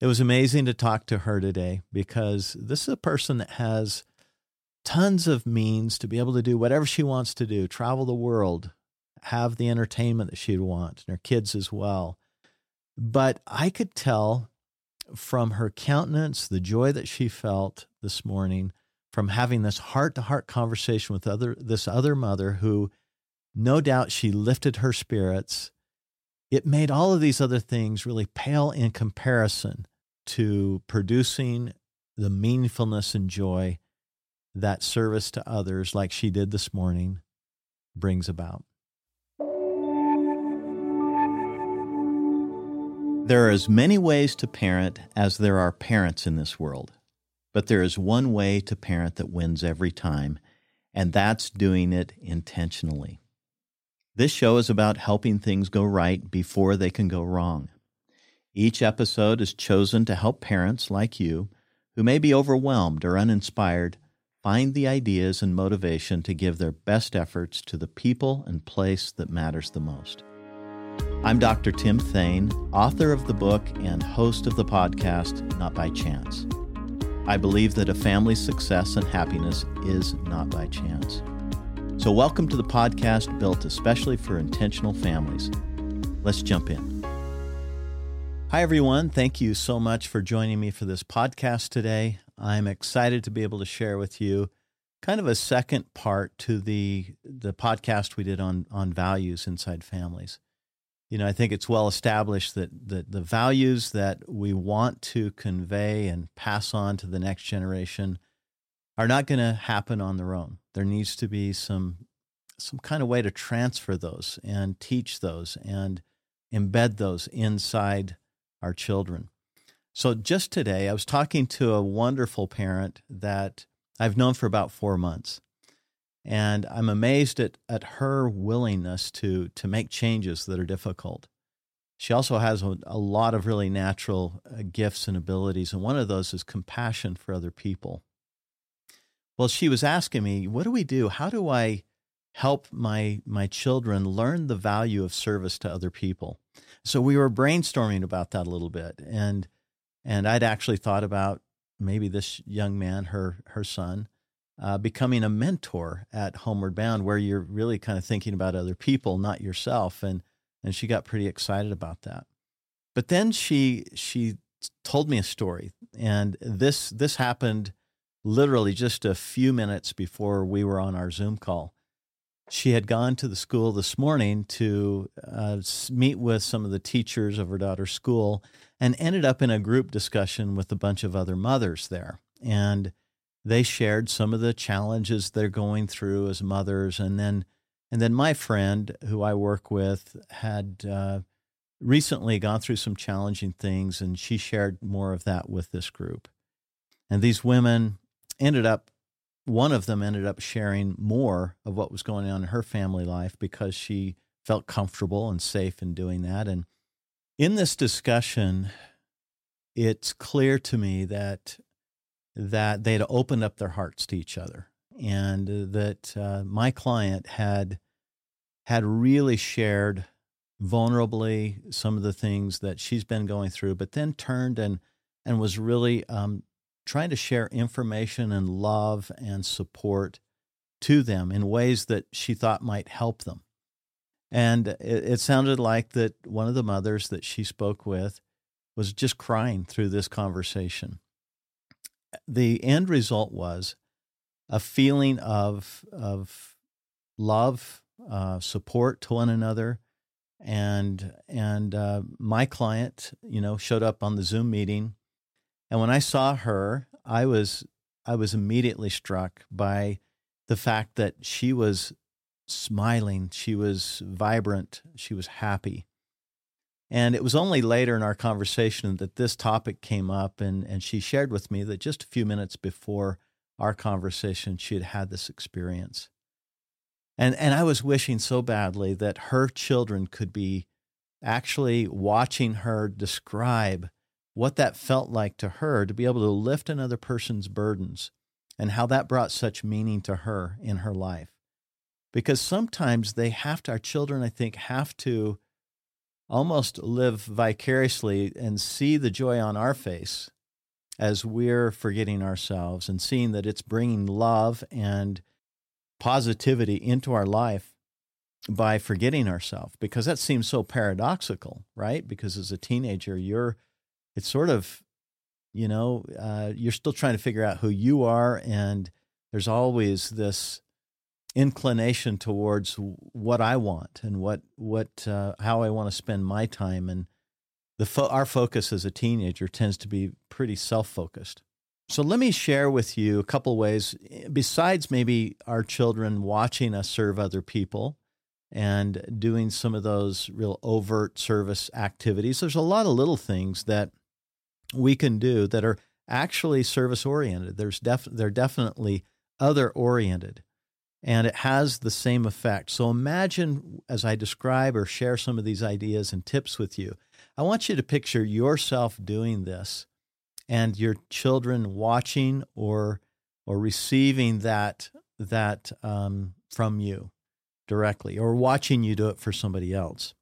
It was amazing to talk to her today because this is a person that has tons of means to be able to do whatever she wants to do, travel the world, have the entertainment that she'd want, and her kids as well. But I could tell from her countenance, the joy that she felt this morning from having this heart to heart conversation with other this other mother who no doubt she lifted her spirits. It made all of these other things really pale in comparison to producing the meaningfulness and joy that service to others, like she did this morning, brings about. There are as many ways to parent as there are parents in this world. But there is one way to parent that wins every time, and that's doing it intentionally. This show is about helping things go right before they can go wrong. Each episode is chosen to help parents like you who may be overwhelmed or uninspired find the ideas and motivation to give their best efforts to the people and place that matters the most. I'm Dr. Tim Thayne, author of the book and host of the podcast Not by Chance. I believe that a family's success and happiness is not by chance. So, welcome to the podcast built especially for intentional families. Let's jump in. Hi, everyone. Thank you so much for joining me for this podcast today. I'm excited to be able to share with you kind of a second part to the, the podcast we did on, on values inside families you know, I think it's well established that, that the values that we want to convey and pass on to the next generation are not going to happen on their own. There needs to be some some kind of way to transfer those and teach those and embed those inside our children. So just today, I was talking to a wonderful parent that I've known for about four months. And I'm amazed at, at her willingness to, to make changes that are difficult. She also has a, a lot of really natural uh, gifts and abilities, and one of those is compassion for other people. Well, she was asking me, what do we do? How do I help my my children learn the value of service to other people? So we were brainstorming about that a little bit, and and I'd actually thought about maybe this young man, her her son, uh, becoming a mentor at Homeward Bound, where you're really kind of thinking about other people, not yourself. And and she got pretty excited about that. But then she she told me a story, and this this happened literally just a few minutes before we were on our Zoom call. She had gone to the school this morning to uh, meet with some of the teachers of her daughter's school and ended up in a group discussion with a bunch of other mothers there. And they shared some of the challenges they're going through as mothers, and then and then my friend who I work with had uh, recently gone through some challenging things, and she shared more of that with this group. And these women ended up, one of them ended up sharing more of what was going on in her family life because she felt comfortable and safe in doing that. And in this discussion, it's clear to me that that they'd opened up their hearts to each other and that uh, my client had had really shared vulnerably some of the things that she's been going through, but then turned and and was really um, trying to share information and love and support to them in ways that she thought might help them. And it, it sounded like that one of the mothers that she spoke with was just crying through this conversation the end result was a feeling of of love, uh, support to one another, and and uh, my client, you know, showed up on the Zoom meeting, and when I saw her, I was I was immediately struck by the fact that she was smiling, she was vibrant, she was happy, and it was only later in our conversation that this topic came up, and, and she shared with me that just a few minutes before our conversation, she had had this experience. And, and I was wishing so badly that her children could be actually watching her describe what that felt like to her to be able to lift another person's burdens and how that brought such meaning to her in her life. Because sometimes they have to, our children, I think, have to almost live vicariously and see the joy on our face as we're forgetting ourselves and seeing that it's bringing love and positivity into our life by forgetting ourselves because that seems so paradoxical right because as a teenager you're it's sort of you know uh, you're still trying to figure out who you are and there's always this inclination towards what I want and what what uh, how I want to spend my time and the fo- our focus as a teenager tends to be pretty self-focused. So let me share with you a couple ways besides maybe our children watching us serve other people and doing some of those real overt service activities. There's a lot of little things that we can do that are actually service oriented. There's def- they're definitely other oriented and it has the same effect. So imagine as I describe or share some of these ideas and tips with you, I want you to picture yourself doing this and your children watching or or receiving that that um, from you directly or watching you do it for somebody else.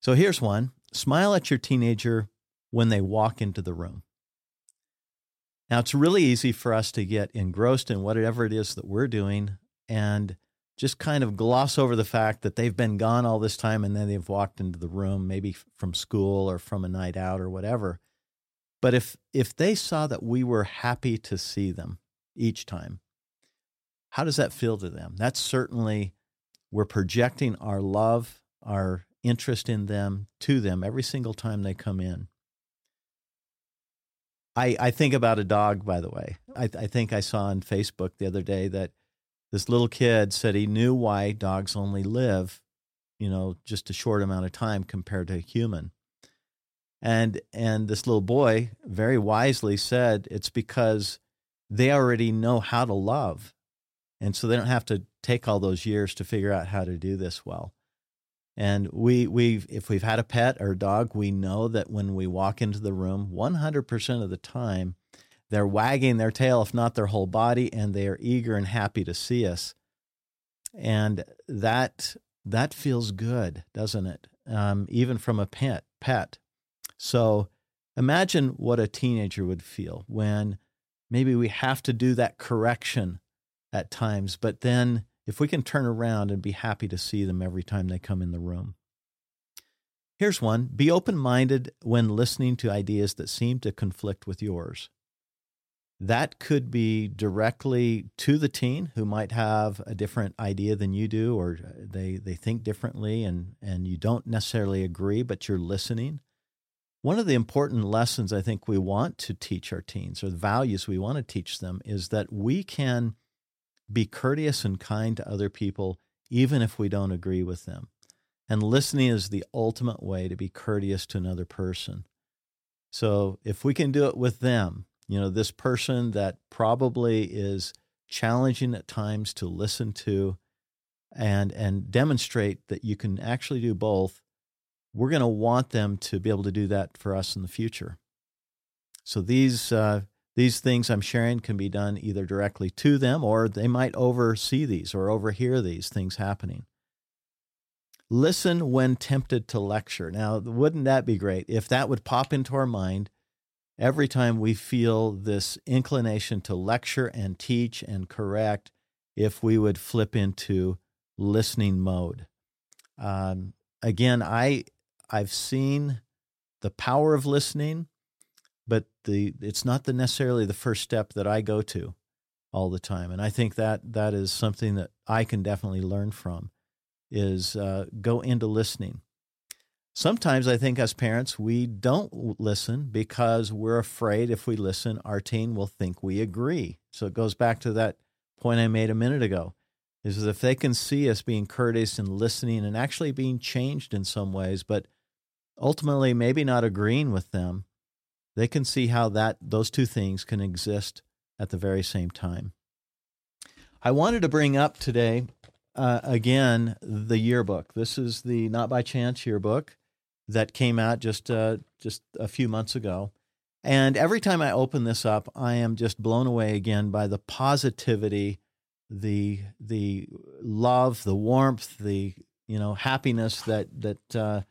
So here's one. Smile at your teenager when they walk into the room. Now, it's really easy for us to get engrossed in whatever it is that we're doing and just kind of gloss over the fact that they've been gone all this time and then they've walked into the room, maybe from school or from a night out or whatever. But if if they saw that we were happy to see them each time, how does that feel to them? That's certainly we're projecting our love, our interest in them to them every single time they come in. I, I think about a dog, by the way. Oh. I, I think I saw on Facebook the other day that this little kid said he knew why dogs only live, you know, just a short amount of time compared to a human. And and this little boy very wisely said it's because they already know how to love. And so they don't have to take all those years to figure out how to do this well. And we we if we've had a pet or a dog, we know that when we walk into the room, 100% of the time they're wagging their tail if not their whole body and they are eager and happy to see us. And that that feels good, doesn't it? Um, even from a pet pet. So imagine what a teenager would feel when maybe we have to do that correction at times, but then if we can turn around and be happy to see them every time they come in the room. Here's one be open minded when listening to ideas that seem to conflict with yours. That could be directly to the teen who might have a different idea than you do, or uh, they, they think differently and, and you don't necessarily agree, but you're listening. One of the important lessons I think we want to teach our teens, or the values we want to teach them, is that we can be courteous and kind to other people, even if we don't agree with them. And listening is the ultimate way to be courteous to another person. So if we can do it with them, you know, this person that probably is challenging at times to listen to and and demonstrate that you can actually do both, we're going to want them to be able to do that for us in the future. So these uh, these things I'm sharing can be done either directly to them or they might oversee these or overhear these things happening. Listen when tempted to lecture. Now, wouldn't that be great if that would pop into our mind every time we feel this inclination to lecture and teach and correct, if we would flip into listening mode? Um, again, I I've seen the power of listening but the it's not the necessarily the first step that I go to all the time. And I think that that is something that I can definitely learn from is uh, go into listening. Sometimes I think as parents we don't listen because we're afraid if we listen, our teen will think we agree. So it goes back to that point I made a minute ago. Is that if they can see us being courteous and listening and actually being changed in some ways, but ultimately maybe not agreeing with them, they can see how that those two things can exist at the very same time. I wanted to bring up today uh, again the yearbook. This is the Not by Chance yearbook that came out just uh, just a few months ago. And every time I open this up, I am just blown away again by the positivity, the the love, the warmth, the you know happiness that that uh,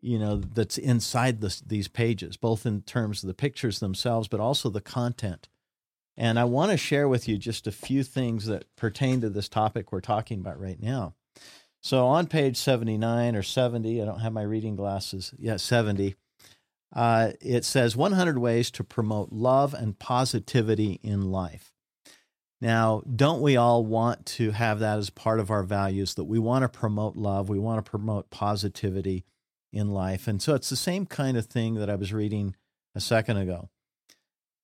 you know that's inside this, these pages, both in terms of the pictures themselves, but also the content. And I want to share with you just a few things that pertain to this topic we're talking about right now. So on page 79 or 70, I don't have my reading glasses. Yeah, 70. Uh, it says 100 ways to promote love and positivity in life. Now, don't we all want to have that as part of our values that we want to promote love, we want to promote positivity in life? And so it's the same kind of thing that I was reading a second ago.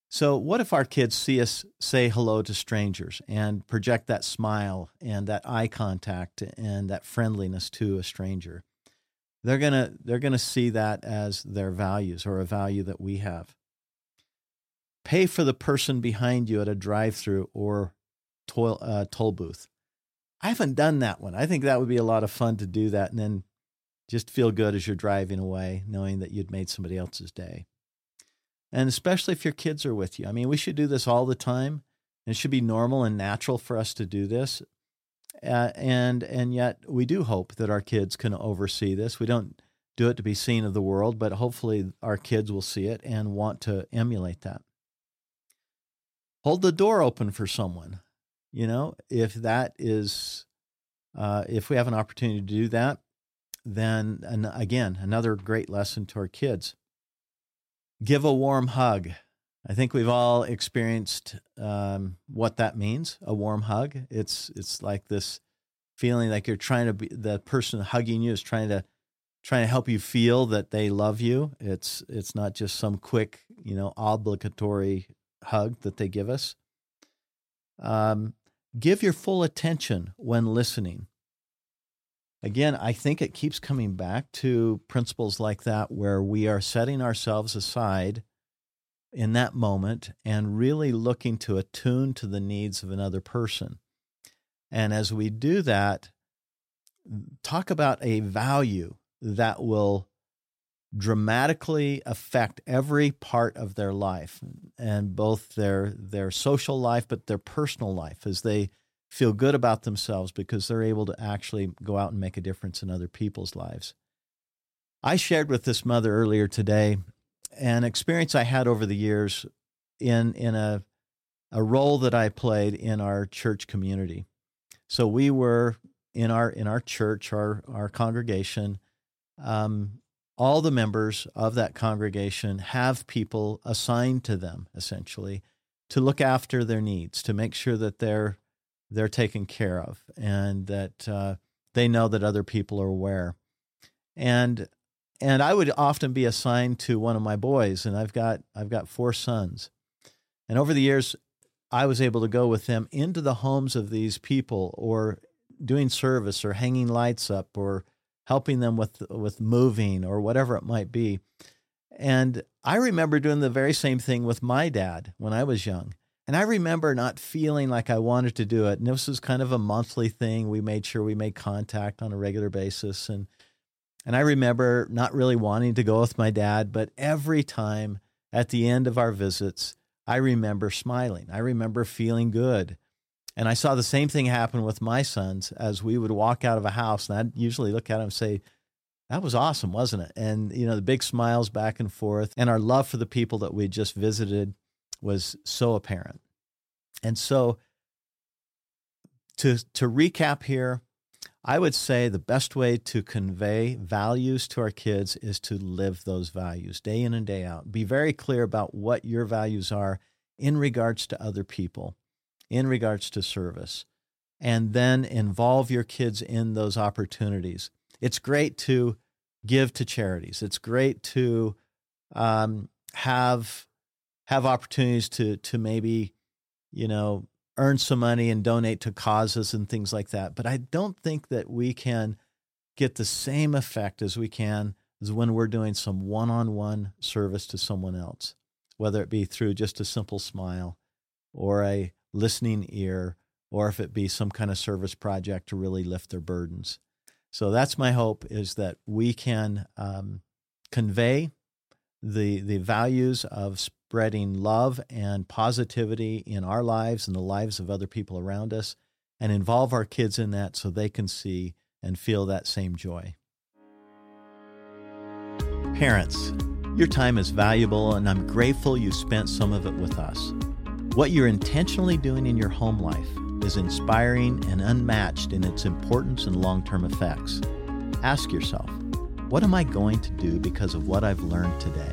So, what if our kids see us say hello to strangers and project that smile and that eye contact and that friendliness to a stranger? They're going to they're going to see that as their values or a value that we have. Pay for the person behind you at a drive-through or toll, uh, toll booth. I haven't done that one. I think that would be a lot of fun to do that and then just feel good as you're driving away knowing that you'd made somebody else's day and especially if your kids are with you. I mean, we should do this all the time. It should be normal and natural for us to do this. Uh, and and yet we do hope that our kids can oversee this. We don't do it to be seen of the world, but hopefully our kids will see it and want to emulate that. Hold the door open for someone. You know, if that is, uh, if we have an opportunity to do that, then again another great lesson to our kids give a warm hug. I think we've all experienced um, what that means. A warm hug. It's it's like this feeling like you're trying to be the person hugging you is trying to trying to help you feel that they love you. It's it's not just some quick you know obligatory hug that they give us. Um, give your full attention when listening again, I think it keeps coming back to principles like that where we are setting ourselves aside in that moment and really looking to attune to the needs of another person. And as we do that, talk about a value that will dramatically affect every part of their life and both their their social life but their personal life as they feel good about themselves because they're able to actually go out and make a difference in other people's lives. I shared with this mother earlier today an experience I had over the years in in a a role that I played in our church community. So we were in our in our church, our our congregation. Um, all the members of that congregation have people assigned to them essentially to look after their needs, to make sure that they're they're taken care of and that uh, they know that other people are aware. And and I would often be assigned to one of my boys, and I've got I've got four sons. And over the years, I was able to go with them into the homes of these people, or doing service, or hanging lights up, or helping them with with moving, or whatever it might be. And I remember doing the very same thing with my dad when I was young. And I remember not feeling like I wanted to do it. And this was kind of a monthly thing. We made sure we made contact on a regular basis. And and I remember not really wanting to go with my dad, but every time at the end of our visits, I remember smiling. I remember feeling good. And I saw the same thing happen with my sons as we would walk out of a house. And I'd usually look at them and say, that was awesome, wasn't it? And, you know, the big smiles back and forth and our love for the people that we just visited was so apparent. And so to to recap here, I would say the best way to convey values to our kids is to live those values day in and day out. Be very clear about what your values are in regards to other people, in regards to service, and then involve your kids in those opportunities. It's great to give to charities. It's great to um, have have opportunities to to maybe you know earn some money and donate to causes and things like that. But i don't think that we can get the same effect as we can as when we're doing some one-on-one service to someone else whether it be through just a simple smile or a listening ear or if it be some kind of service project to really lift their burdens. So that's my hope is that we can um, convey the the values of spreading love and positivity in our lives and the lives of other people around us and involve our kids in that so they can see and feel that same joy. Parents, your time is valuable, and I'm grateful you spent some of it with us. What you're intentionally doing in your home life is inspiring and unmatched in its importance and long term effects. Ask yourself, what am I going to do because of what I've learned today?